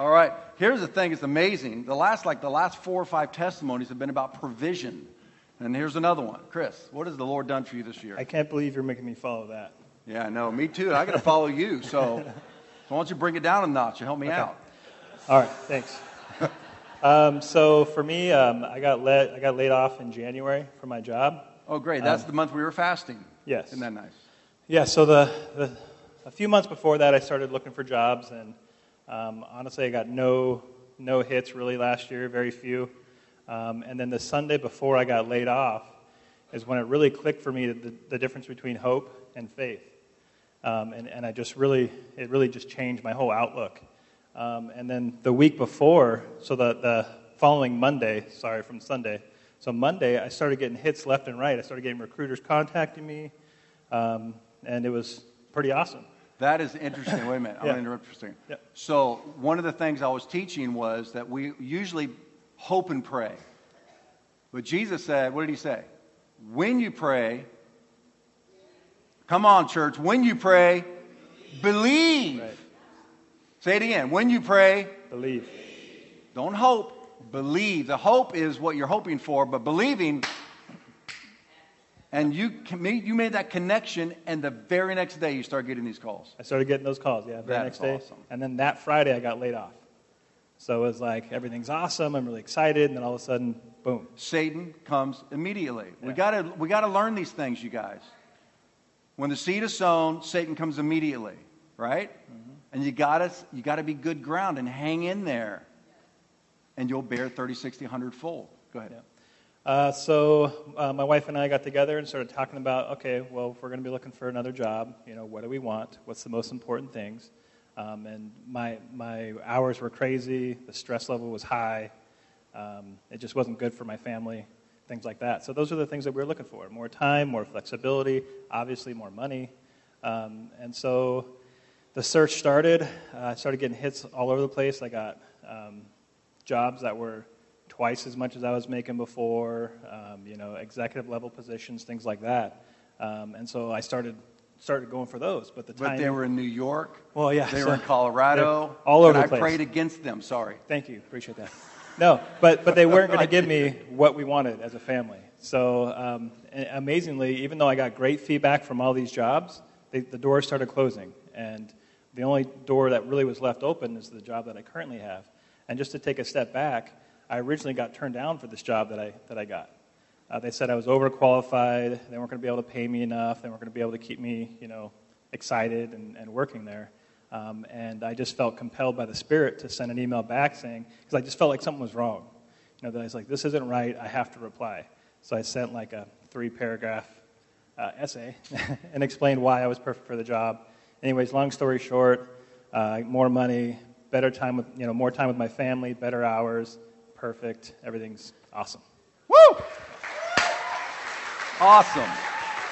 All right. Here's the thing. It's amazing. The last, like the last four or five testimonies have been about provision. And here's another one. Chris, what has the Lord done for you this year? I can't believe you're making me follow that. Yeah, I know. Me too. I got to follow you. So, so why don't you bring it down a notch and help me Okay. out? All right, thanks. um, so for me, um, I got let I got laid off in January from my job. Oh, great. That's Um, the month we were fasting. Yes. Isn't that nice? Yeah. So the, the a few months before that, I started looking for jobs, and um, honestly, I got no no hits really last year, very few. Um, and then the Sunday before I got laid off is when it really clicked for me the, the difference between hope and faith. Um, and, and I just really, it really just changed my whole outlook. Um, and then the week before, so the, the following Monday, sorry, from Sunday, so Monday, I started getting hits left and right. I started getting recruiters contacting me, um, and it was pretty awesome. That is interesting. Wait a minute. I'm Yeah. going to interrupt you. for a second. Yeah. So, one of the things I was teaching was that we usually hope and pray. But Jesus said, what did he say? When you pray, come on, church, when you pray, believe. Right. Say it again. When you pray, Believe. don't hope, believe. The hope is what you're hoping for, but believing, and you, can- you made that connection, and the very next day you start getting these calls. I started getting those calls, yeah, the next day. awesome. And then that Friday, I got laid off. So it was like, everything's awesome. I'm really excited. And then all of a sudden, boom. Satan comes immediately. We gotta we gotta learn these things, you guys. When the seed is sown, Satan comes immediately, right? Mm-hmm. And you gotta you gotta be good ground and hang in there, and you'll bear 30, 60, 100 fold. Go ahead. Yeah. Uh, so uh, my wife and I got together and started talking about, okay, well, if we're going to be looking for another job, you know, what do we want? What's the most important things? Um, and my my hours were crazy. The stress level was high. Um, it just wasn't good for my family. Things like that. So those are the things that we were looking for: more time, more flexibility, obviously more money. Um, and so the search started. Uh, I started getting hits all over the place. I got um, jobs that were twice as much as I was making before, um, you know, executive level positions, things like that. Um, and so I started started going for those. But the But they were in New York. Well, yeah, They so were in Colorado. all over and the I prayed against them. Sorry. Thank you. Appreciate that. No, but, but they weren't going to give me what we wanted as a family. So um, amazingly, even though I got great feedback from all these jobs, they, the doors started closing. And the only door that really was left open is the job that I currently have. And just to take a step back, I originally got turned down for this job that I, that I got. Uh, they said I was overqualified. They weren't going to be able to pay me enough. They weren't going to be able to keep me, you know, excited and, and working there. Um, and I just felt compelled by the Spirit to send an email back saying, because I just felt like something was wrong. You know, that I was like, this isn't right. I have to reply. So I sent like a three paragraph uh, essay and explained why I was perfect for the job. Anyways, long story short, uh, more money, better time with, you know, more time with my family, better hours, perfect. Everything's awesome. Woo! Awesome.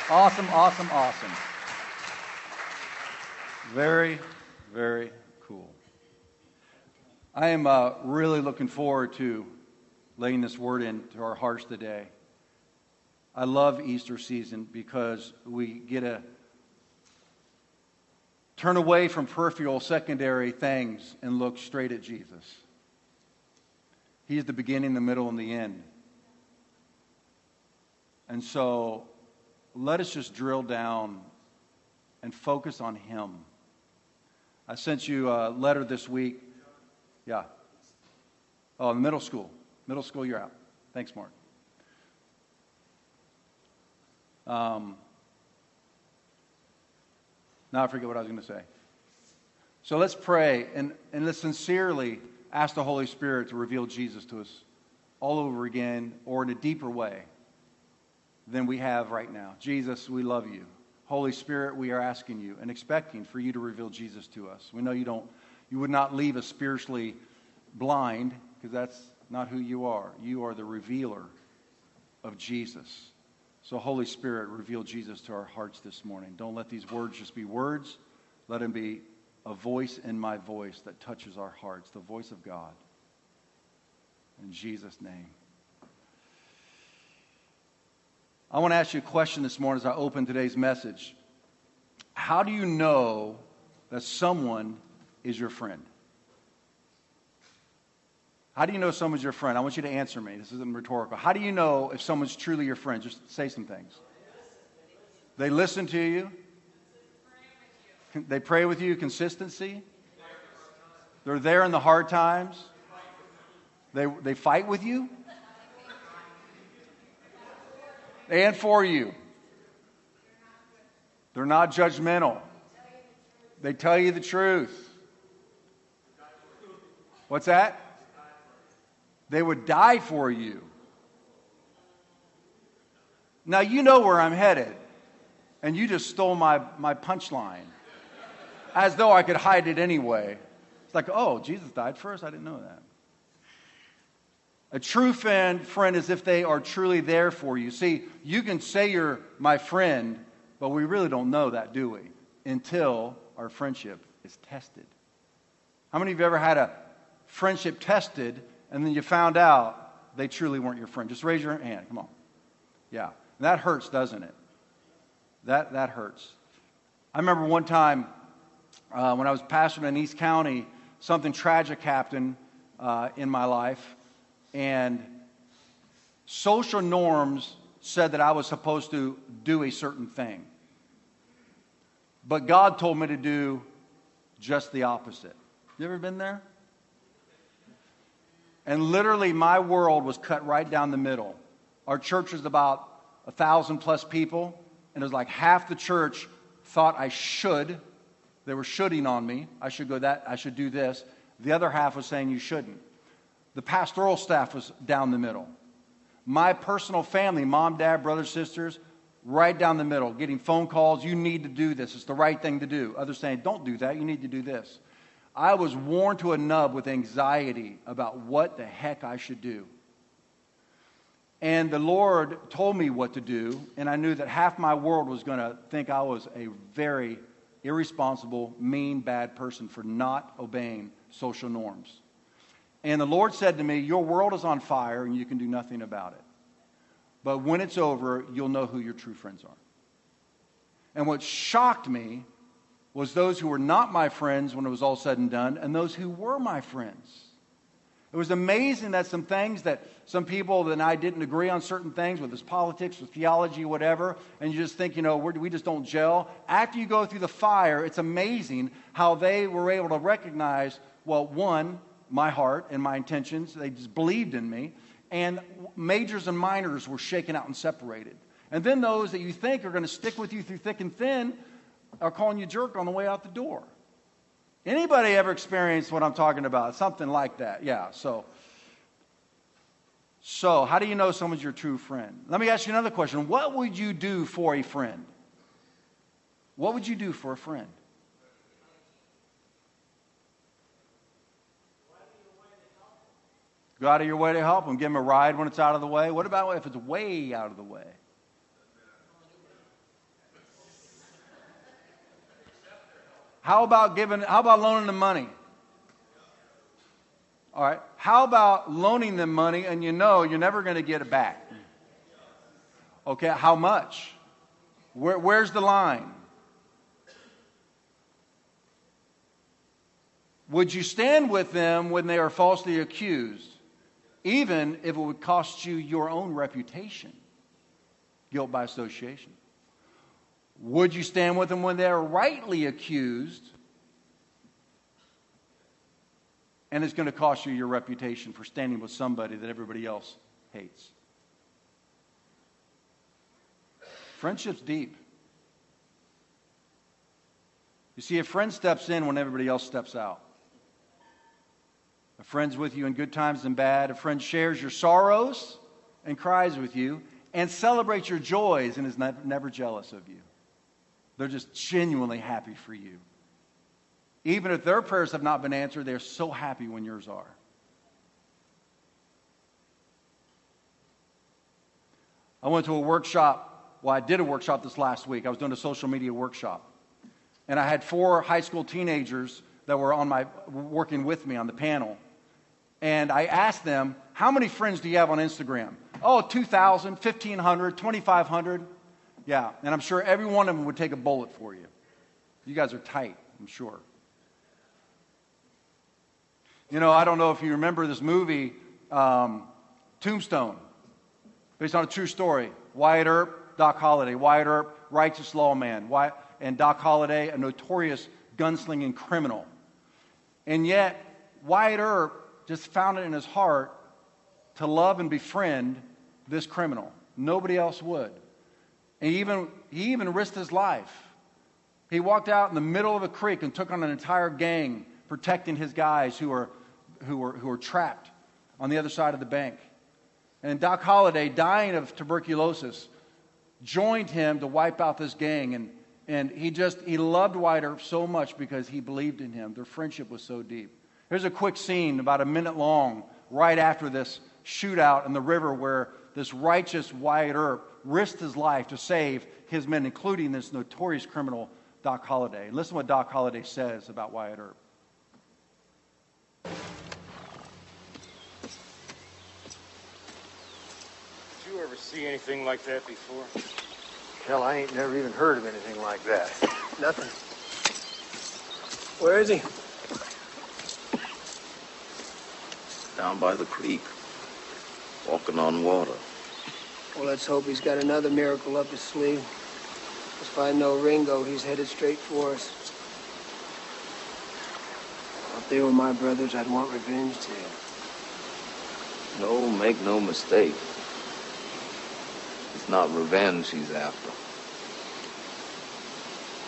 Awesome, awesome, awesome. Very, very cool. I am uh, really looking forward to laying this word into our hearts today. I love Easter season because we get to turn away from peripheral, secondary things and look straight at Jesus. He's the beginning, the middle, and the end. And so let us just drill down and focus on Him. I sent you a letter this week. Yeah. Oh, middle school. Middle school, you're out. Thanks, Mark. Um, now I forget what I was going to say. So let's pray and, and let's sincerely ask the Holy Spirit to reveal Jesus to us all over again or in a deeper way than we have right now. Jesus, we love you. Holy Spirit, we are asking you and expecting for you to reveal Jesus to us. We know you don't you would not leave us spiritually blind because that's not who you are. You are the revealer of Jesus. So Holy Spirit, reveal Jesus to our hearts this morning. Don't let these words just be words. Let them be a voice in my voice that touches our hearts, the voice of God. In Jesus' name. I want to ask you a question this morning as I open today's message. How do you know that someone is your friend? How do you know someone's your friend? I want you to answer me. This isn't rhetorical. How do you know if someone's truly your friend? Just say some things. They listen to you. They pray with you. Consistency. They're there in the hard times. They, they fight with you. And for you. They're not judgmental. They tell you the truth. What's that? They would die for you. Now, you know where I'm headed, and you just stole my, my punchline as though I could hide it anyway. It's like, oh, Jesus died first? I didn't know that. A true friend, friend is if they are truly there for you. See, you can say you're my friend, but we really don't know that, do we? Until our friendship is tested. How many of you ever had a friendship tested and then you found out they truly weren't your friend? Just raise your hand. Come on. Yeah. That hurts, doesn't it? That, that hurts. I remember one time uh, when I was pastoring in East County, something tragic happened uh, in my life. And social norms said that I was supposed to do a certain thing. But God told me to do just the opposite. You ever been there? And literally, my world was cut right down the middle. Our church was about a thousand plus people, and it was like half the church thought I should. They were shooting on me. I should go that. I should do this. The other half was saying you shouldn't. The pastoral staff was down the middle. My personal family, mom, dad, brothers, sisters, right down the middle, getting phone calls. You need to do this. It's the right thing to do. Others saying, don't do that. You need to do this. I was worn to a nub with anxiety about what the heck I should do. And the Lord told me what to do, and I knew that half my world was going to think I was a very irresponsible, mean, bad person for not obeying social norms. And the Lord said to me, Your world is on fire, and you can do nothing about it. But when it's over, you'll know who your true friends are. And what shocked me was those who were not my friends when it was all said and done, and those who were my friends. It was amazing that some things that some people and I didn't agree on certain things, with this politics, with theology, whatever, and you just think, you know, we just don't gel. After you go through the fire, it's amazing how they were able to recognize, well, one, my heart and my intentions. They just believed in me. And majors and minors were shaken out and separated. And then those that you think are going to stick with you through thick and thin are calling you jerk on the way out the door. Anybody ever experienced what I'm talking about? Something like that. Yeah. So so, how do you know someone's your true friend? Let me ask you another question. What would you do for a friend? What would you do for a friend? Go out of your way to help them. Give them a ride when it's out of the way. What about if it's way out of the way? How about giving, how about loaning them money? All right. How about loaning them money and you know you're never going to get it back? Okay. How much? Where, where's the line? Would you stand with them when they are falsely accused, even if it would cost you your own reputation? Guilt by association. Would you stand with them when they are rightly accused? And it's going to cost you your reputation for standing with somebody that everybody else hates. Friendship's deep. You see, a friend steps in when everybody else steps out. A friend's with you in good times and bad. A friend shares your sorrows and cries with you and celebrates your joys and is never jealous of you. They're just genuinely happy for you. Even if their prayers have not been answered, they're so happy when yours are. I went to a workshop. Well, I did a workshop this last week. I was doing a social media workshop. And I had four high school teenagers that were on my working with me on the panel. And I asked them, How many friends do you have on Instagram? Oh, 2,000, 1,500, 2,500. Yeah, and I'm sure every one of them would take a bullet for you. You guys are tight, I'm sure. You know, I don't know if you remember this movie, um, Tombstone, based on a true story. Wyatt Earp, Doc Holliday. Wyatt Earp, righteous lawman. Wyatt, and Doc Holliday, a notorious gunslinging criminal. And yet, Wyatt Earp just found it in his heart to love and befriend this criminal. Nobody else would. And he even, he even risked his life. He walked out in the middle of a creek and took on an entire gang protecting his guys who were, who were, who were trapped on the other side of the bank. And Doc Holliday, dying of tuberculosis, joined him to wipe out this gang. And, and he just, he loved Earp so much because he believed in him. Their friendship was so deep. Here's a quick scene, about a minute long, right after this shootout in the river where this righteous Wyatt Earp risked his life to save his men, including this notorious criminal, Doc Holliday. Listen to what Doc Holliday says about Wyatt Earp. Did you ever see anything like that before? Hell, I ain't never even heard of anything like that. Nothing. Where is he? Down by the creek, walking on water. Well, let's hope he's got another miracle up his sleeve. If I know Ringo, he's headed straight for us. If they were my brothers, I'd want revenge too. No, make no mistake. It's not revenge he's after.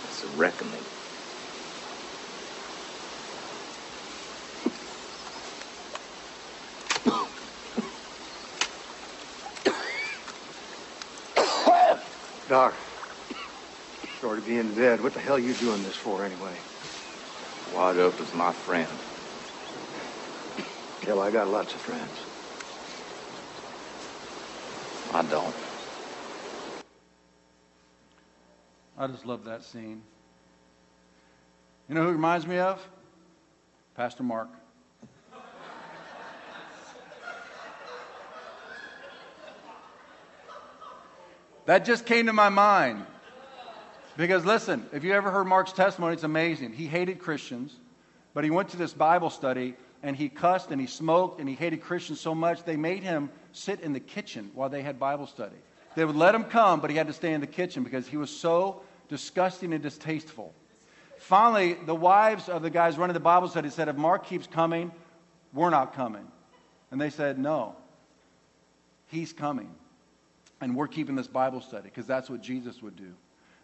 It's a reckoning. Doc, sorry to be in bed. What the hell are you doing this for anyway? Wyatt Earp is my friend. Hell, I got lots of friends. I don't. I just love that scene. You know who it reminds me of? Pastor Mark. That just came to my mind. Because listen, if you ever heard Mark's testimony, it's amazing. He hated Christians, but he went to this Bible study and he cussed and he smoked and he hated Christians so much they made him sit in the kitchen while they had Bible study. They would let him come, but he had to stay in the kitchen because he was so disgusting and distasteful. Finally, the wives of the guys running the Bible study said, If Mark keeps coming, we're not coming. And they said, No, he's coming. And we're keeping this Bible study because that's what Jesus would do.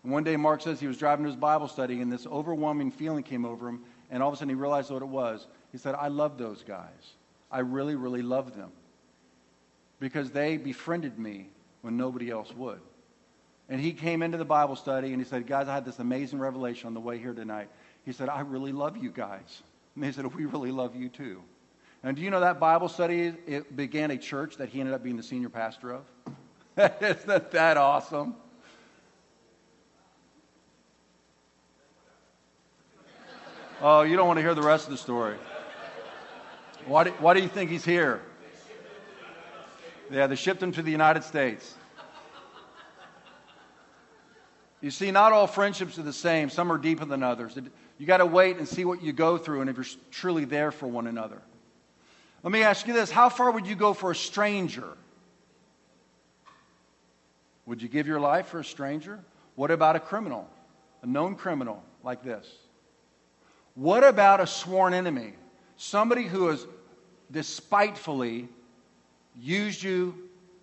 And one day, Mark says he was driving to his Bible study, and this overwhelming feeling came over him, and all of a sudden he realized what it was. He said, I love those guys. I really, really love them because they befriended me when nobody else would. And he came into the Bible study and he said, Guys, I had this amazing revelation on the way here tonight. He said, I really love you guys. And they said, We really love you too. And do you know that Bible study it began a church that he ended up being the senior pastor of? Isn't that awesome? Oh, you don't want to hear the rest of the story. Why do, why do you think he's here? Yeah, they shipped him to the United States. You see, not all friendships are the same. Some are deeper than others. You got to wait and see what you go through and if you're truly there for one another. Let me ask you this How far would you go for a stranger? Would you give your life for a stranger? What about a criminal, a known criminal like this? What about a sworn enemy? Somebody who has despitefully used you,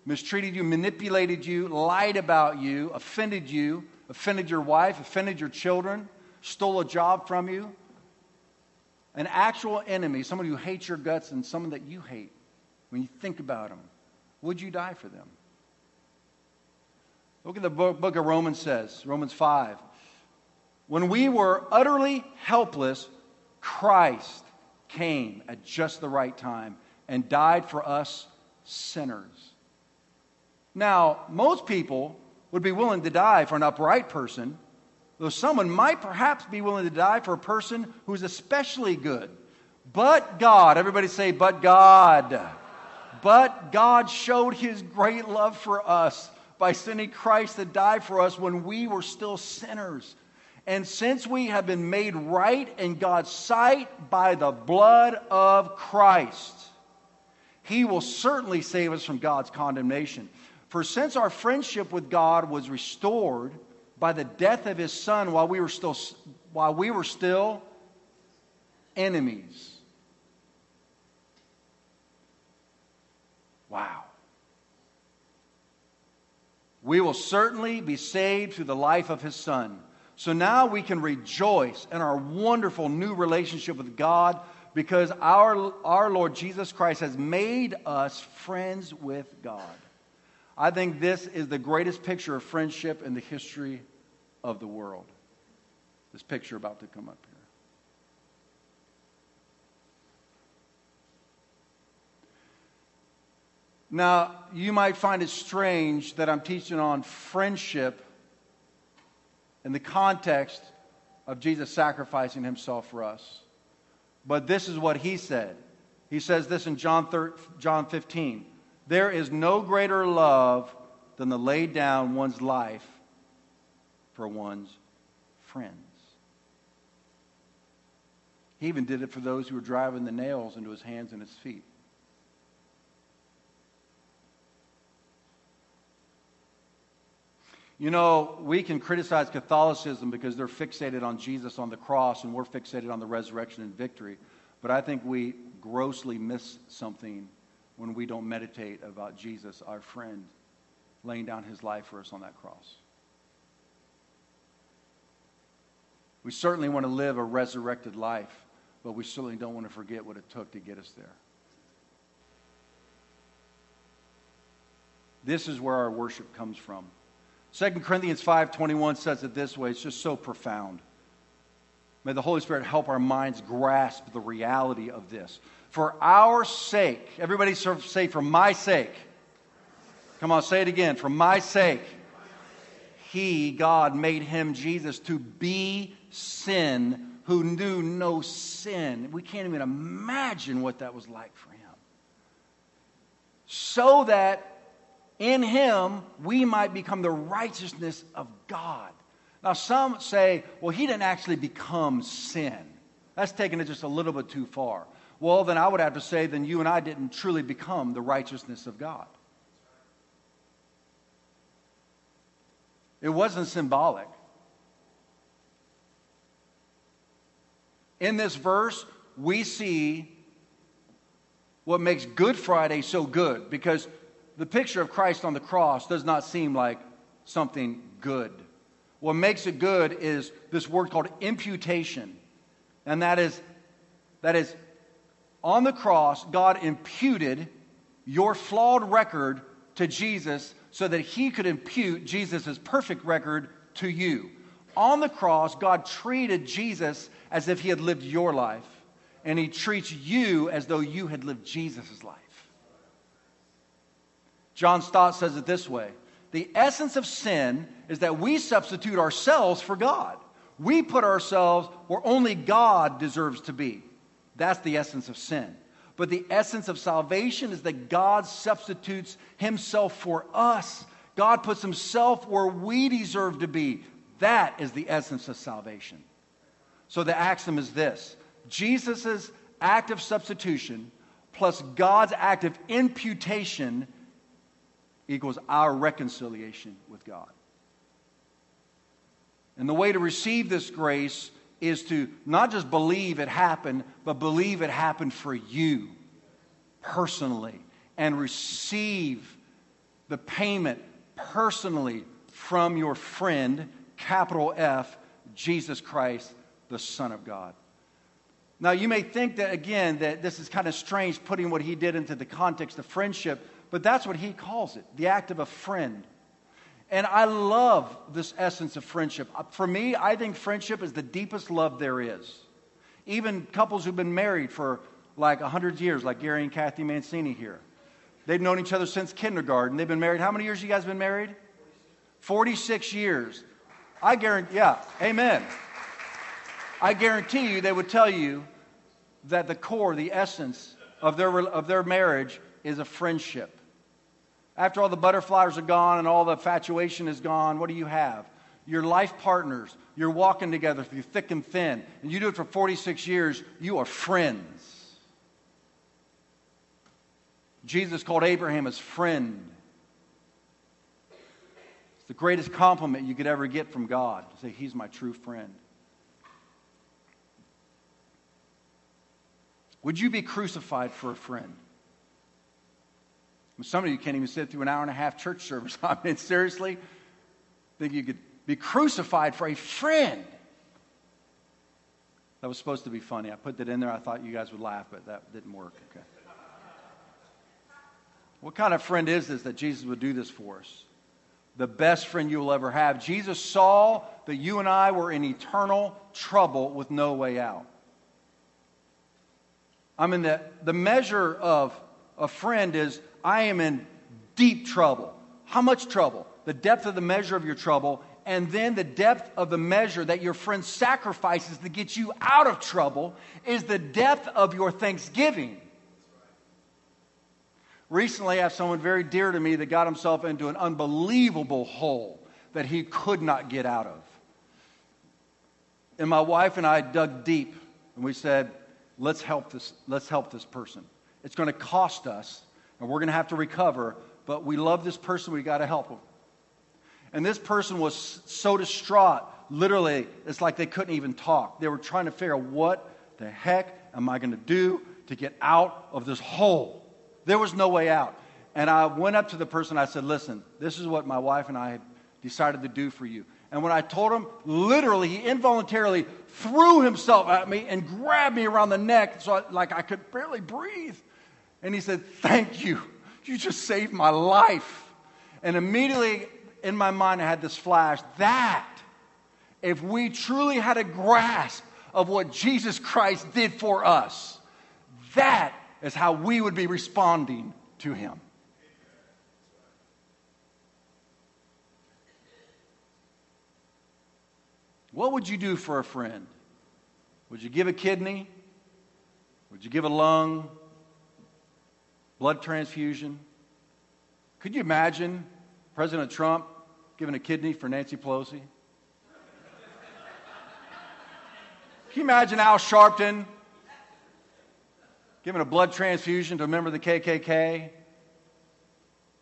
mistreated you, manipulated you, lied about you, offended you, offended your wife, offended your children, stole a job from you. An actual enemy, someone who hates your guts and someone that you hate when you think about them. Would you die for them? Look at the book, of Romans says, Romans 5. When we were utterly helpless, Christ came at just the right time and died for us sinners. Now, most people would be willing to die for an upright person, though someone might perhaps be willing to die for a person who's especially good. But God, everybody say, but God. But God showed his great love for us by sending Christ to die for us when we were still sinners. And since we have been made right in God's sight by the blood of Christ, he will certainly save us from God's condemnation. For since our friendship with God was restored by the death of his son while we were still while we were still enemies. Wow. We will certainly be saved through the life of his son. So now we can rejoice in our wonderful new relationship with God because our, our Lord Jesus Christ has made us friends with God. I think this is the greatest picture of friendship in the history of the world. This picture about to come up here. Now, you might find it strange that I'm teaching on friendship in the context of Jesus sacrificing himself for us. But this is what he said. He says this in John, 13, John 15 There is no greater love than to lay down one's life for one's friends. He even did it for those who were driving the nails into his hands and his feet. You know, we can criticize Catholicism because they're fixated on Jesus on the cross and we're fixated on the resurrection and victory. But I think we grossly miss something when we don't meditate about Jesus, our friend, laying down his life for us on that cross. We certainly want to live a resurrected life, but we certainly don't want to forget what it took to get us there. This is where our worship comes from. 2 Corinthians 5:21 says it this way, it's just so profound. May the Holy Spirit help our minds grasp the reality of this. For our sake, everybody say, for my sake. Come on, say it again. For my sake, He, God, made Him, Jesus, to be sin who knew no sin. We can't even imagine what that was like for Him. So that in him we might become the righteousness of God. Now, some say, well, he didn't actually become sin. That's taking it just a little bit too far. Well, then I would have to say, then you and I didn't truly become the righteousness of God. It wasn't symbolic. In this verse, we see what makes Good Friday so good because the picture of Christ on the cross does not seem like something good. What makes it good is this word called imputation. And that is, that is on the cross, God imputed your flawed record to Jesus so that he could impute Jesus' perfect record to you. On the cross, God treated Jesus as if he had lived your life, and he treats you as though you had lived Jesus' life. John Stott says it this way The essence of sin is that we substitute ourselves for God. We put ourselves where only God deserves to be. That's the essence of sin. But the essence of salvation is that God substitutes himself for us. God puts himself where we deserve to be. That is the essence of salvation. So the axiom is this Jesus' act of substitution plus God's act of imputation equals our reconciliation with God. And the way to receive this grace is to not just believe it happened, but believe it happened for you personally and receive the payment personally from your friend, capital F, Jesus Christ, the Son of God. Now, you may think that, again, that this is kind of strange putting what he did into the context of friendship, but that's what he calls it the act of a friend. And I love this essence of friendship. Uh, for me, I think friendship is the deepest love there is. Even couples who've been married for like 100 years, like Gary and Kathy Mancini here, they've known each other since kindergarten. They've been married. How many years you guys been married? 46 years. I guarantee, yeah, amen. I guarantee you they would tell you that the core, the essence of their, of their marriage is a friendship. After all the butterflies are gone and all the infatuation is gone, what do you have? your life partners, you're walking together through thick and thin, and you do it for 46 years, you are friends. Jesus called Abraham his friend. It's the greatest compliment you could ever get from God to say, He's my true friend. Would you be crucified for a friend? Some of you can't even sit through an hour and a half church service. I mean, seriously? Think you could be crucified for a friend? That was supposed to be funny. I put that in there. I thought you guys would laugh, but that didn't work. Okay. What kind of friend is this that Jesus would do this for us? The best friend you will ever have. Jesus saw that you and I were in eternal trouble with no way out. I mean, the, the measure of a friend is I am in deep trouble. How much trouble? The depth of the measure of your trouble, and then the depth of the measure that your friend sacrifices to get you out of trouble is the depth of your thanksgiving. Recently, I have someone very dear to me that got himself into an unbelievable hole that he could not get out of. And my wife and I dug deep and we said, let's help this, let's help this person. It's going to cost us, and we're going to have to recover, but we love this person, we got to help them. And this person was so distraught, literally, it's like they couldn't even talk. They were trying to figure out what the heck am I going to do to get out of this hole? There was no way out. And I went up to the person, I said, Listen, this is what my wife and I have decided to do for you. And when I told him, literally, he involuntarily threw himself at me and grabbed me around the neck so I, like I could barely breathe. And he said, Thank you. You just saved my life. And immediately in my mind, I had this flash that if we truly had a grasp of what Jesus Christ did for us, that is how we would be responding to him. What would you do for a friend? Would you give a kidney? Would you give a lung? Blood transfusion? Could you imagine President Trump giving a kidney for Nancy Pelosi? Can you imagine Al Sharpton giving a blood transfusion to a member of the KKK?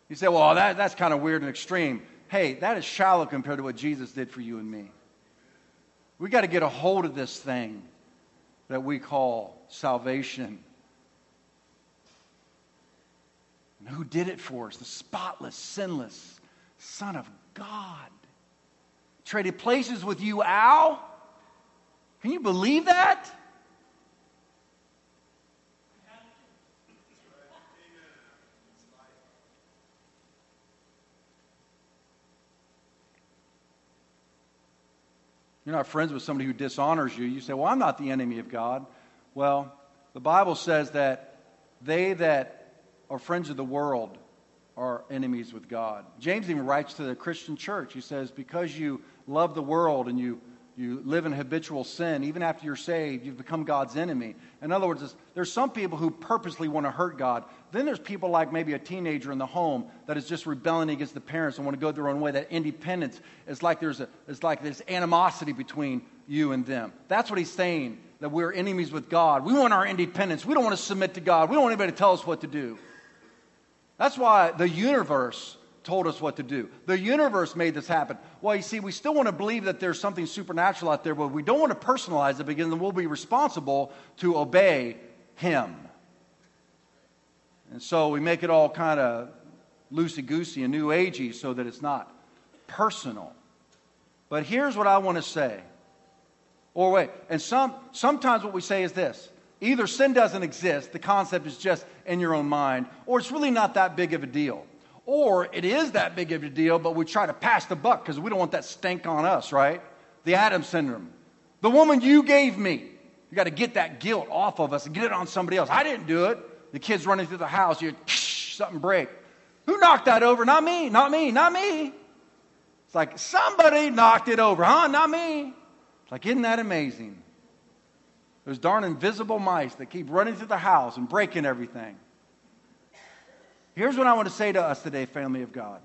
You say, well, that, that's kind of weird and extreme. Hey, that is shallow compared to what Jesus did for you and me. We got to get a hold of this thing that we call salvation. And who did it for us? The spotless, sinless Son of God. Traded places with you, Al? Can you believe that? You're not friends with somebody who dishonors you. You say, Well, I'm not the enemy of God. Well, the Bible says that they that are friends of the world are enemies with God. James even writes to the Christian church. He says, Because you love the world and you you live in habitual sin, even after you're saved, you've become God's enemy. In other words, there's some people who purposely want to hurt God. Then there's people like maybe a teenager in the home that is just rebelling against the parents and want to go their own way. That independence is like there's a, it's like there's animosity between you and them. That's what he's saying, that we're enemies with God. We want our independence. We don't want to submit to God. We don't want anybody to tell us what to do. That's why the universe told us what to do. The universe made this happen. Well, you see, we still want to believe that there's something supernatural out there, but we don't want to personalize it because then we'll be responsible to obey Him. And so we make it all kind of loosey goosey and new agey so that it's not personal. But here's what I want to say. Or wait, and some, sometimes what we say is this either sin doesn't exist, the concept is just in your own mind, or it's really not that big of a deal. Or it is that big of a deal, but we try to pass the buck because we don't want that stink on us, right? The Adam syndrome. The woman you gave me. You got to get that guilt off of us and get it on somebody else. I didn't do it. The kid's running through the house. You something break. Who knocked that over? Not me. Not me. Not me. It's like somebody knocked it over, huh? Not me. It's like, isn't that amazing? Those darn invisible mice that keep running through the house and breaking everything. Here's what I want to say to us today, family of God.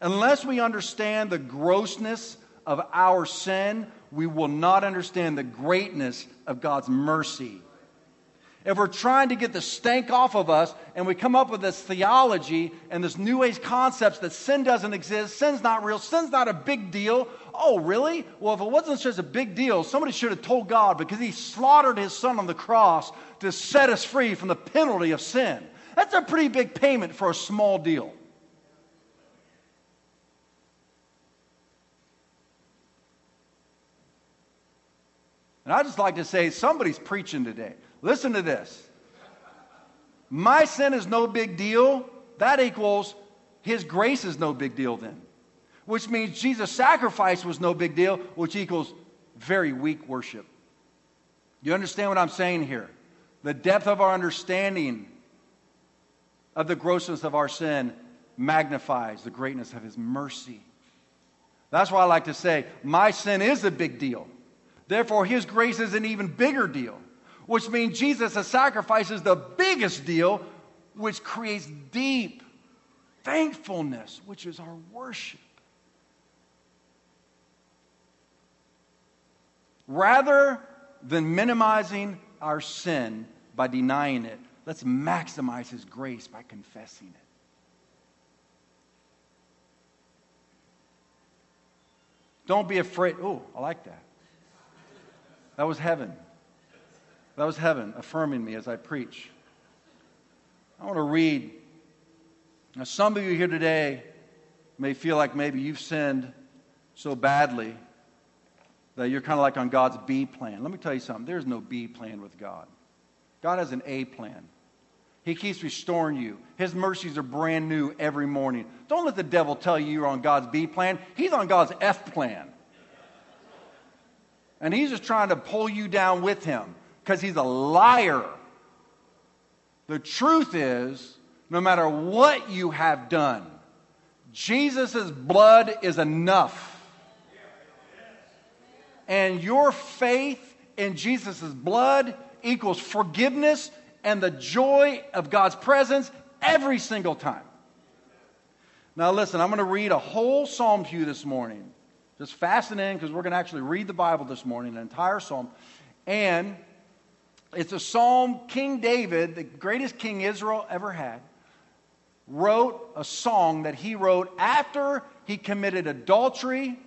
Unless we understand the grossness of our sin, we will not understand the greatness of God's mercy. If we're trying to get the stank off of us and we come up with this theology and this New Age concepts that sin doesn't exist, sin's not real, sin's not a big deal. Oh, really? Well, if it wasn't such a big deal, somebody should have told God because he slaughtered his son on the cross to set us free from the penalty of sin. That's a pretty big payment for a small deal. And I just like to say, somebody's preaching today. Listen to this. My sin is no big deal. That equals his grace is no big deal then. Which means Jesus' sacrifice was no big deal, which equals very weak worship. You understand what I'm saying here? The depth of our understanding of the grossness of our sin magnifies the greatness of his mercy. That's why I like to say, my sin is a big deal. Therefore, his grace is an even bigger deal, which means Jesus' sacrifice is the biggest deal, which creates deep thankfulness, which is our worship. Rather than minimizing our sin by denying it, let's maximize his grace by confessing it. Don't be afraid. Oh, I like that. That was heaven. That was heaven affirming me as I preach. I want to read. Now, some of you here today may feel like maybe you've sinned so badly that you're kind of like on God's B plan. Let me tell you something there's no B plan with God, God has an A plan. He keeps restoring you. His mercies are brand new every morning. Don't let the devil tell you you're on God's B plan. He's on God's F plan. And he's just trying to pull you down with him because he's a liar. The truth is, no matter what you have done, Jesus' blood is enough. And your faith in Jesus' blood equals forgiveness and the joy of God's presence every single time. Now, listen, I'm going to read a whole psalm to you this morning. Just fasten in because we're going to actually read the Bible this morning, an entire psalm. And it's a psalm King David, the greatest king Israel ever had, wrote a song that he wrote after he committed adultery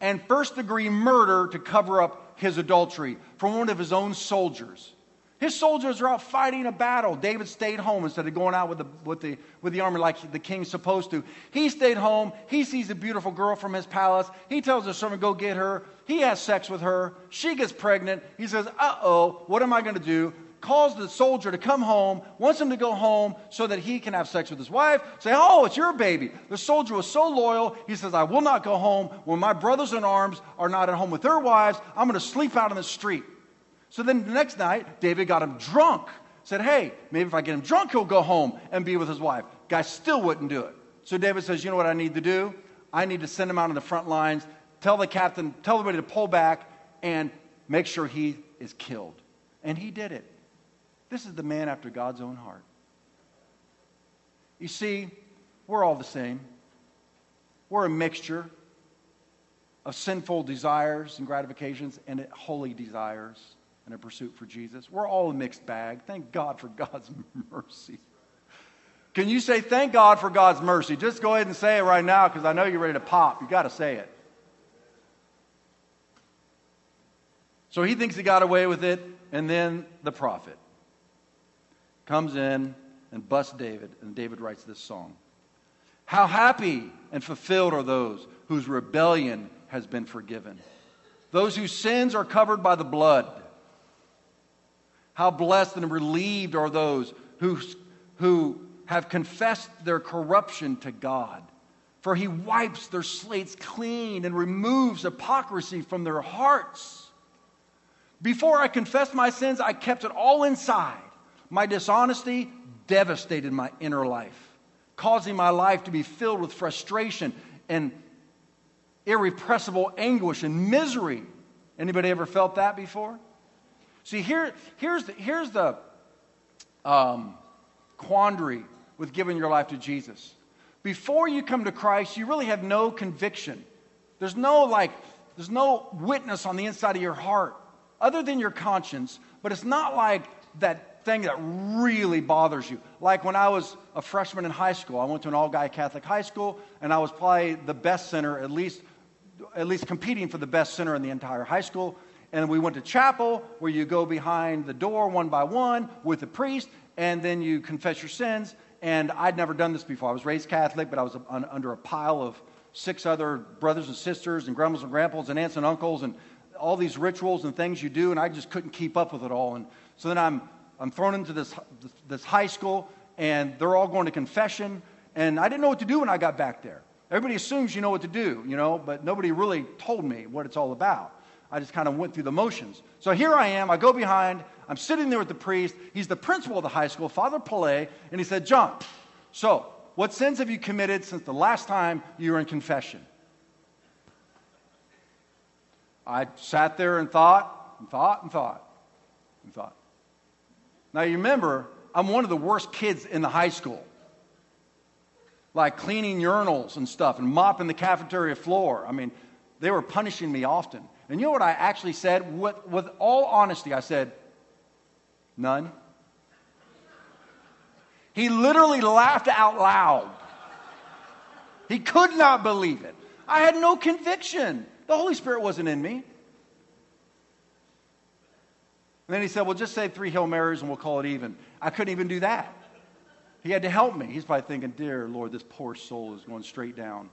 and first degree murder to cover up his adultery from one of his own soldiers. His soldiers are out fighting a battle. David stayed home instead of going out with the, with, the, with the army like the king's supposed to. He stayed home. He sees a beautiful girl from his palace. He tells his servant, go get her. He has sex with her. She gets pregnant. He says, uh oh, what am I going to do? Calls the soldier to come home, wants him to go home so that he can have sex with his wife. Say, oh, it's your baby. The soldier was so loyal, he says, I will not go home. When my brothers in arms are not at home with their wives, I'm going to sleep out in the street. So then the next night, David got him drunk. Said, hey, maybe if I get him drunk, he'll go home and be with his wife. Guy still wouldn't do it. So David says, you know what I need to do? I need to send him out on the front lines, tell the captain, tell everybody to pull back, and make sure he is killed. And he did it. This is the man after God's own heart. You see, we're all the same. We're a mixture of sinful desires and gratifications and holy desires and a pursuit for Jesus. We're all a mixed bag. Thank God for God's mercy. Can you say, Thank God for God's mercy? Just go ahead and say it right now because I know you're ready to pop. you got to say it. So he thinks he got away with it, and then the prophet comes in and busts David, and David writes this song. How happy and fulfilled are those whose rebellion has been forgiven, those whose sins are covered by the blood. How blessed and relieved are those who, who have confessed their corruption to God. For he wipes their slates clean and removes hypocrisy from their hearts. Before I confessed my sins, I kept it all inside. My dishonesty devastated my inner life, causing my life to be filled with frustration and irrepressible anguish and misery. Anybody ever felt that before? See, here, here's the, here's the um, quandary with giving your life to Jesus. Before you come to Christ, you really have no conviction. There's no like there's no witness on the inside of your heart other than your conscience, but it's not like that thing that really bothers you. Like when I was a freshman in high school, I went to an all guy Catholic high school, and I was probably the best center, at least, at least competing for the best center in the entire high school. And we went to chapel where you go behind the door one by one with the priest, and then you confess your sins. And I'd never done this before. I was raised Catholic, but I was under a pile of six other brothers and sisters, and grandmas and grandpas, and aunts and uncles, and all these rituals and things you do, and I just couldn't keep up with it all. And so then I'm, I'm thrown into this, this high school, and they're all going to confession, and I didn't know what to do when I got back there. Everybody assumes you know what to do, you know, but nobody really told me what it's all about. I just kind of went through the motions. So here I am. I go behind. I'm sitting there with the priest. He's the principal of the high school, Father Pillay, and he said, John, so what sins have you committed since the last time you were in confession? I sat there and thought and thought and thought and thought. Now, you remember, I'm one of the worst kids in the high school. Like cleaning urinals and stuff and mopping the cafeteria floor. I mean, they were punishing me often. And you know what I actually said? With, with all honesty, I said, none. He literally laughed out loud. He could not believe it. I had no conviction. The Holy Spirit wasn't in me. And then he said, Well, just say three Hail Marys and we'll call it even. I couldn't even do that. He had to help me. He's probably thinking, Dear Lord, this poor soul is going straight down.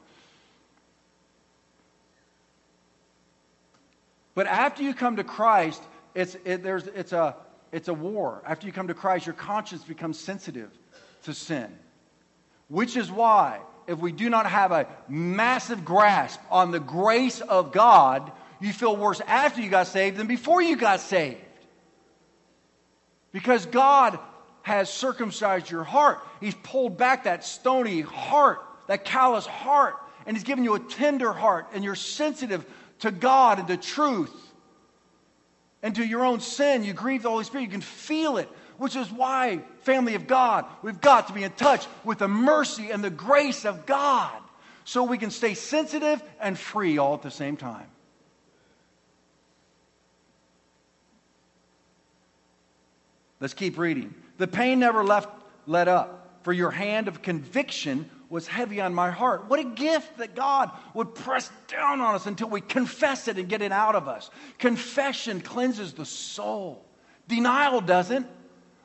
But after you come to Christ, it's, it, there's, it's, a, it's a war. After you come to Christ, your conscience becomes sensitive to sin. Which is why if we do not have a massive grasp on the grace of God, you feel worse after you got saved than before you got saved. Because God has circumcised your heart. He's pulled back that stony heart, that callous heart, and He's given you a tender heart, and you're sensitive to God and to truth and to your own sin. You grieve the Holy Spirit. You can feel it which is why, family of God, we've got to be in touch with the mercy and the grace of God so we can stay sensitive and free all at the same time. Let's keep reading. The pain never left let up, for your hand of conviction was heavy on my heart. What a gift that God would press down on us until we confess it and get it out of us. Confession cleanses the soul. Denial doesn't.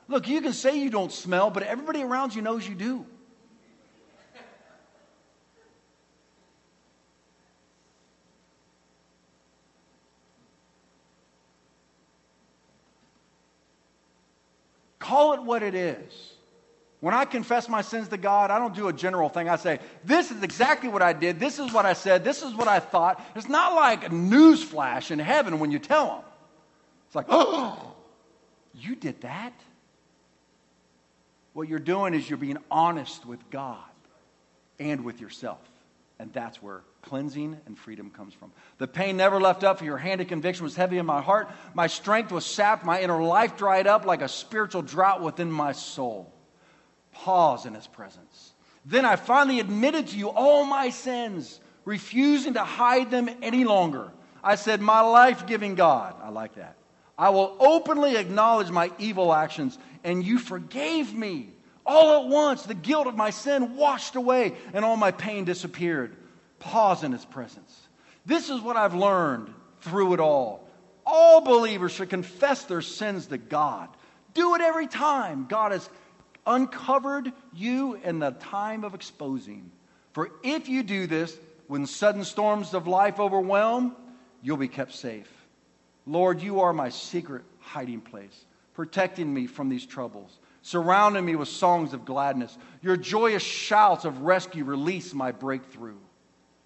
Look, you can say you don't smell, but everybody around you knows you do. Call it what it is. When I confess my sins to God, I don't do a general thing. I say, This is exactly what I did. This is what I said. This is what I thought. It's not like a news flash in heaven when you tell them. It's like, Oh, you did that? What you're doing is you're being honest with God and with yourself. And that's where cleansing and freedom comes from. The pain never left up, for your hand of conviction was heavy in my heart. My strength was sapped, my inner life dried up like a spiritual drought within my soul. Pause in his presence. Then I finally admitted to you all my sins, refusing to hide them any longer. I said, My life giving God, I like that. I will openly acknowledge my evil actions and you forgave me. All at once, the guilt of my sin washed away, and all my pain disappeared. Pause in his presence. This is what I've learned through it all. All believers should confess their sins to God. Do it every time God has uncovered you in the time of exposing. For if you do this, when sudden storms of life overwhelm, you'll be kept safe. Lord, you are my secret hiding place protecting me from these troubles, surrounding me with songs of gladness. Your joyous shouts of rescue release my breakthrough.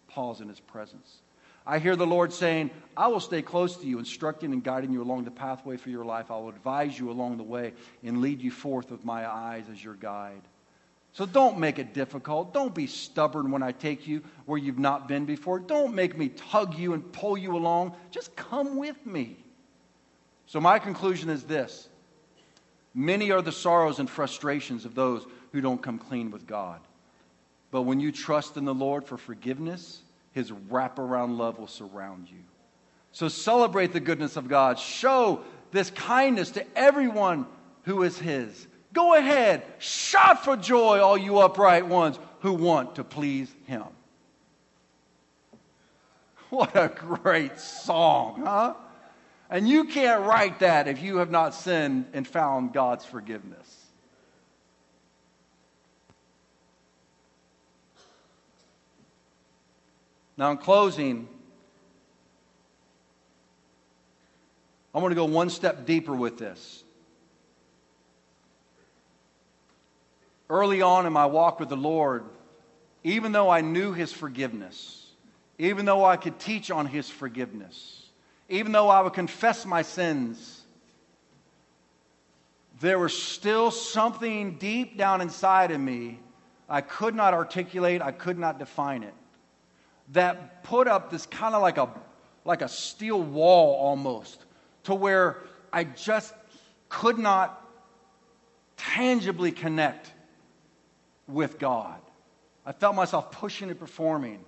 Pause in his presence. I hear the Lord saying, I will stay close to you, instructing and guiding you along the pathway for your life. I will advise you along the way and lead you forth with my eyes as your guide. So don't make it difficult. Don't be stubborn when I take you where you've not been before. Don't make me tug you and pull you along. Just come with me. So, my conclusion is this Many are the sorrows and frustrations of those who don't come clean with God. But when you trust in the Lord for forgiveness, his wraparound love will surround you. So celebrate the goodness of God. Show this kindness to everyone who is His. Go ahead, shout for joy, all you upright ones who want to please Him. What a great song, huh? And you can't write that if you have not sinned and found God's forgiveness. Now, in closing, I want to go one step deeper with this. Early on in my walk with the Lord, even though I knew His forgiveness, even though I could teach on His forgiveness, even though I would confess my sins, there was still something deep down inside of me I could not articulate, I could not define it, that put up this kind of like a, like a steel wall almost, to where I just could not tangibly connect with God. I felt myself pushing and performing.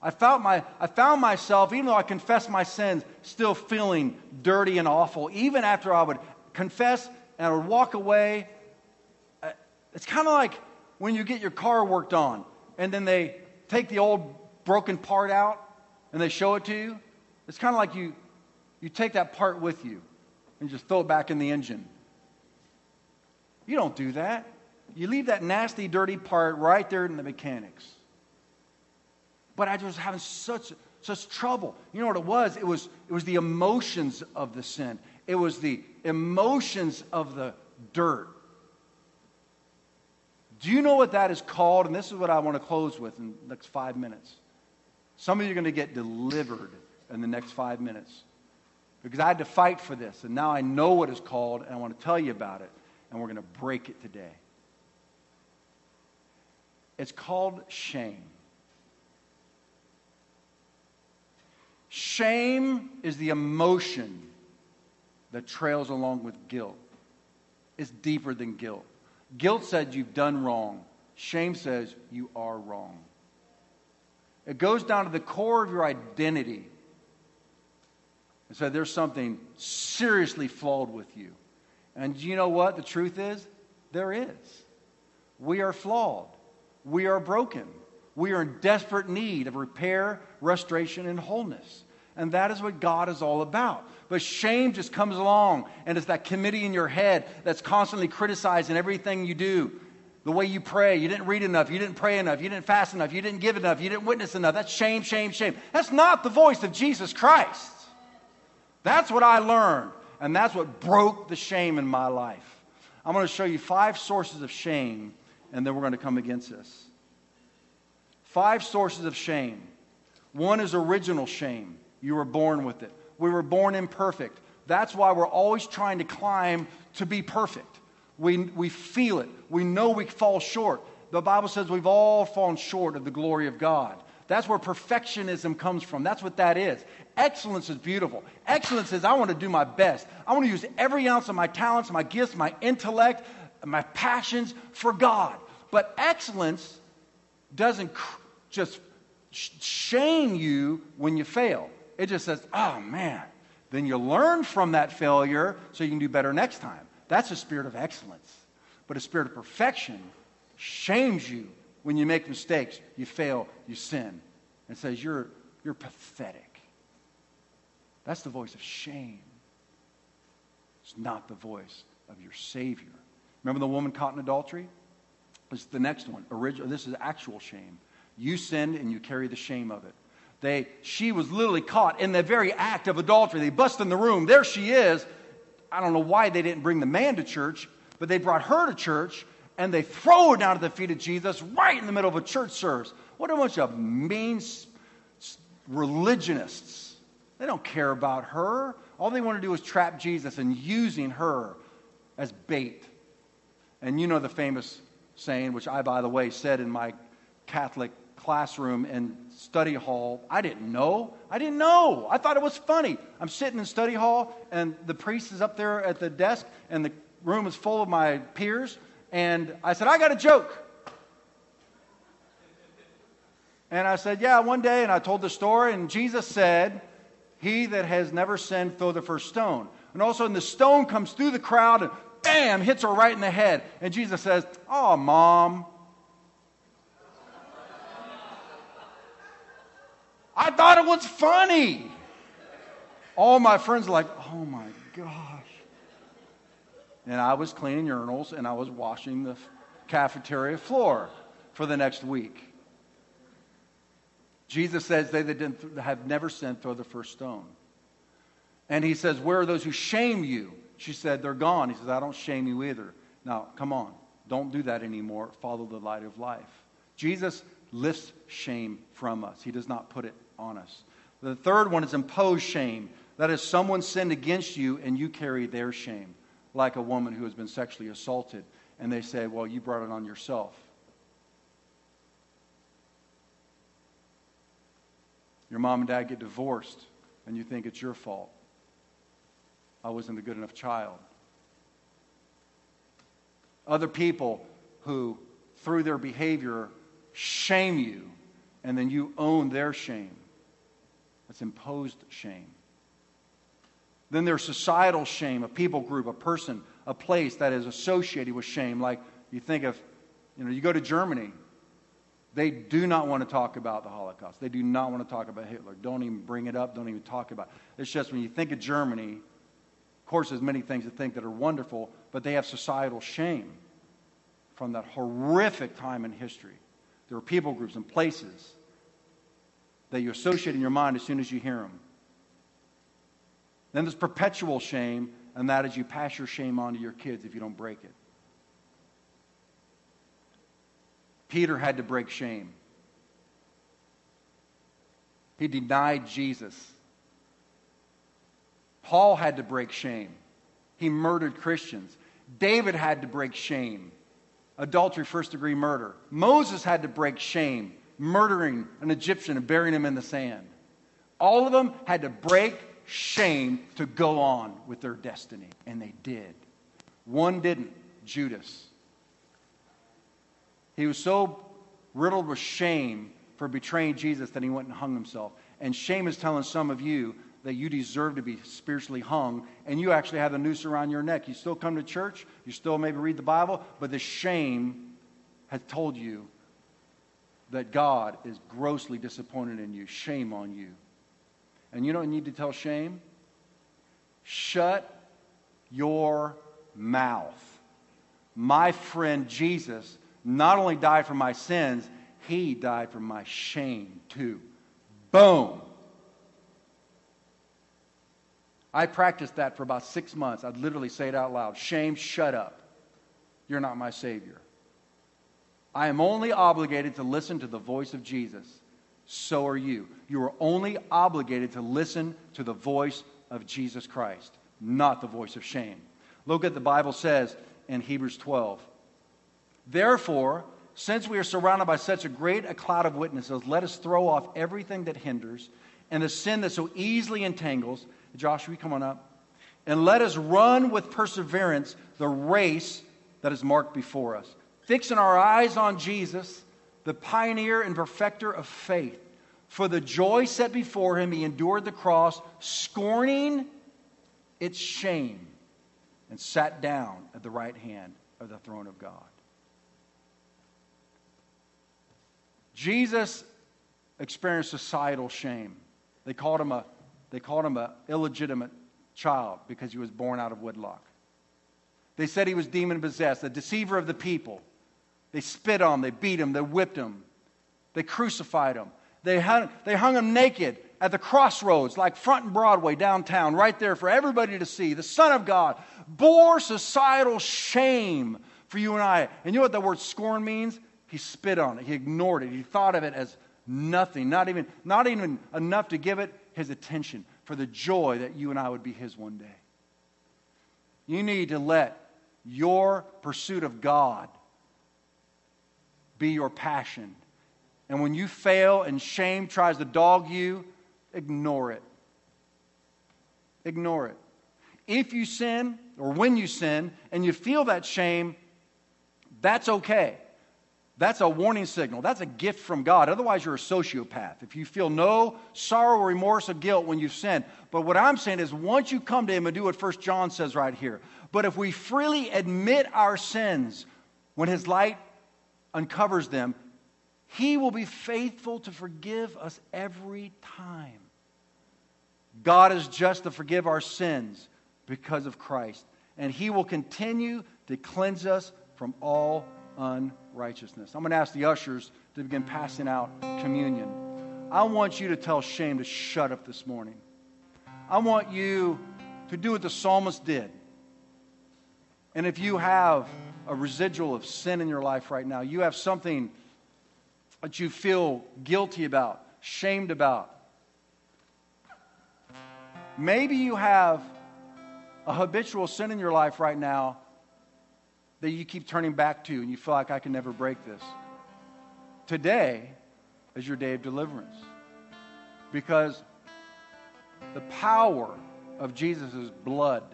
I, felt my, I found myself, even though I confessed my sins, still feeling dirty and awful. Even after I would confess and I would walk away, uh, it's kind of like when you get your car worked on and then they take the old broken part out and they show it to you. It's kind of like you, you take that part with you and just throw it back in the engine. You don't do that. You leave that nasty, dirty part right there in the mechanics. But I was having such, such trouble. You know what it was? It was, it was the emotions of the sin. It was the emotions of the dirt. Do you know what that is called? And this is what I want to close with in the next five minutes. Some of you are going to get delivered in the next five minutes because I had to fight for this, and now I know what it's called, and I want to tell you about it, and we're going to break it today. It's called shame. Shame is the emotion that trails along with guilt. It's deeper than guilt. Guilt said you've done wrong. Shame says you are wrong. It goes down to the core of your identity. And said there's something seriously flawed with you. And you know what the truth is? There is. We are flawed. We are broken. We are in desperate need of repair, restoration, and wholeness. And that is what God is all about. But shame just comes along, and it's that committee in your head that's constantly criticizing everything you do. The way you pray, you didn't read enough, you didn't pray enough, you didn't fast enough, you didn't give enough, you didn't witness enough. That's shame, shame, shame. That's not the voice of Jesus Christ. That's what I learned, and that's what broke the shame in my life. I'm going to show you five sources of shame, and then we're going to come against this. Five sources of shame. One is original shame. You were born with it. We were born imperfect. That's why we're always trying to climb to be perfect. We, we feel it. We know we fall short. The Bible says we've all fallen short of the glory of God. That's where perfectionism comes from. That's what that is. Excellence is beautiful. Excellence is I want to do my best. I want to use every ounce of my talents, my gifts, my intellect, my passions for God. But excellence doesn't just shame you when you fail. It just says, oh man, then you learn from that failure so you can do better next time. That's a spirit of excellence. But a spirit of perfection shames you when you make mistakes, you fail, you sin, and says, you're, you're pathetic. That's the voice of shame. It's not the voice of your Savior. Remember the woman caught in adultery? This is the next one. Original, this is actual shame. You sinned and you carry the shame of it. They, she was literally caught in the very act of adultery. They bust in the room. There she is. I don't know why they didn't bring the man to church, but they brought her to church and they throw her down at the feet of Jesus right in the middle of a church service. What a bunch of mean religionists. They don't care about her. All they want to do is trap Jesus and using her as bait. And you know the famous saying, which I, by the way, said in my Catholic classroom and study hall. I didn't know. I didn't know. I thought it was funny. I'm sitting in study hall, and the priest is up there at the desk, and the room is full of my peers. And I said, I got a joke. And I said, Yeah, one day, and I told the story, and Jesus said, He that has never sinned, throw the first stone. And all of a sudden, the stone comes through the crowd and bam, hits her right in the head. And Jesus says, Oh, mom. I thought it was funny. All my friends are like, Oh my gosh. And I was cleaning urinals and I was washing the cafeteria floor for the next week. Jesus says, They that didn't, have never sinned, throw the first stone. And he says, Where are those who shame you? She said, They're gone. He says, I don't shame you either. Now, come on. Don't do that anymore. Follow the light of life. Jesus lifts shame from us, He does not put it on us. The third one is imposed shame. That is, someone sinned against you and you carry their shame, like a woman who has been sexually assaulted. And they say, Well, you brought it on yourself. Your mom and dad get divorced, and you think it's your fault. I wasn't a good enough child. Other people who, through their behavior, shame you, and then you own their shame. That's imposed shame. Then there's societal shame, a people group, a person, a place that is associated with shame. Like you think of, you know, you go to Germany, they do not want to talk about the Holocaust. They do not want to talk about Hitler. Don't even bring it up. Don't even talk about it. It's just when you think of Germany, of course, there's many things to think that are wonderful, but they have societal shame from that horrific time in history. There are people groups and places that you associate in your mind as soon as you hear them. Then there's perpetual shame, and that is you pass your shame on to your kids if you don't break it. Peter had to break shame. He denied Jesus. Paul had to break shame. He murdered Christians. David had to break shame. Adultery, first degree murder. Moses had to break shame, murdering an Egyptian and burying him in the sand. All of them had to break shame to go on with their destiny, and they did. One didn't Judas. He was so riddled with shame for betraying Jesus that he went and hung himself. And shame is telling some of you that you deserve to be spiritually hung, and you actually have a noose around your neck. You still come to church, you still maybe read the Bible, but the shame has told you that God is grossly disappointed in you. Shame on you. And you don't need to tell shame? Shut your mouth. My friend Jesus not only died for my sins, he died for my shame too. Boom. I practiced that for about six months. I'd literally say it out loud Shame, shut up. You're not my Savior. I am only obligated to listen to the voice of Jesus. So are you. You are only obligated to listen to the voice of Jesus Christ, not the voice of shame. Look at the Bible says in Hebrews 12. Therefore, since we are surrounded by such a great a cloud of witnesses, let us throw off everything that hinders and the sin that so easily entangles. Joshua, come on up. And let us run with perseverance the race that is marked before us, fixing our eyes on Jesus, the pioneer and perfecter of faith. For the joy set before him, he endured the cross, scorning its shame, and sat down at the right hand of the throne of God. Jesus experienced societal shame. They called him a they called him an illegitimate child because he was born out of wedlock. They said he was demon possessed, a deceiver of the people. They spit on him, they beat him, they whipped him, they crucified him. They hung, they hung him naked at the crossroads, like front and Broadway downtown, right there for everybody to see. The Son of God bore societal shame for you and I. And you know what the word scorn means? He spit on it. He ignored it. He thought of it as nothing, not even, not even enough to give it his attention for the joy that you and I would be his one day. You need to let your pursuit of God be your passion. And when you fail and shame tries to dog you, ignore it. Ignore it. If you sin, or when you sin, and you feel that shame, that's okay. That's a warning signal. That's a gift from God. Otherwise, you're a sociopath. If you feel no sorrow or remorse or guilt when you've sinned. But what I'm saying is, once you come to Him and do what First John says right here, but if we freely admit our sins when His light uncovers them, He will be faithful to forgive us every time. God is just to forgive our sins because of Christ. And He will continue to cleanse us from all unrighteousness. I'm going to ask the ushers to begin passing out communion. I want you to tell shame to shut up this morning. I want you to do what the psalmist did. And if you have a residual of sin in your life right now, you have something that you feel guilty about, shamed about. Maybe you have a habitual sin in your life right now that you keep turning back to and you feel like I can never break this. Today is your day of deliverance. Because the power of Jesus' blood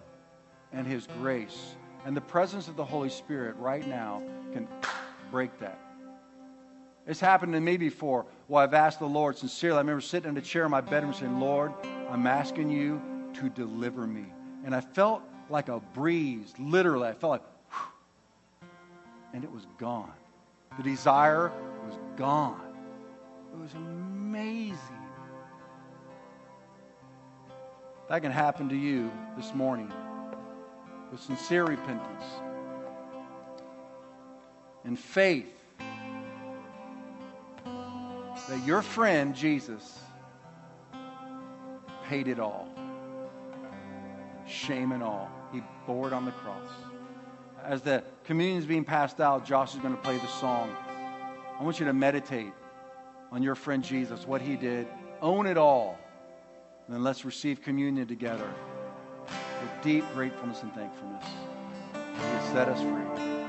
and his grace and the presence of the Holy Spirit right now can break that. It's happened to me before. Well, I've asked the Lord sincerely. I remember sitting in a chair in my bedroom saying, Lord, I'm asking you to deliver me. And I felt like a breeze, literally. I felt like, and it was gone. The desire was gone. It was amazing. That can happen to you this morning with sincere repentance and faith that your friend Jesus paid it all. Shame and all. He bore it on the cross as the communion is being passed out, Josh is going to play the song. I want you to meditate on your friend Jesus, what he did. Own it all. And then let's receive communion together with deep gratefulness and thankfulness. He has set us free.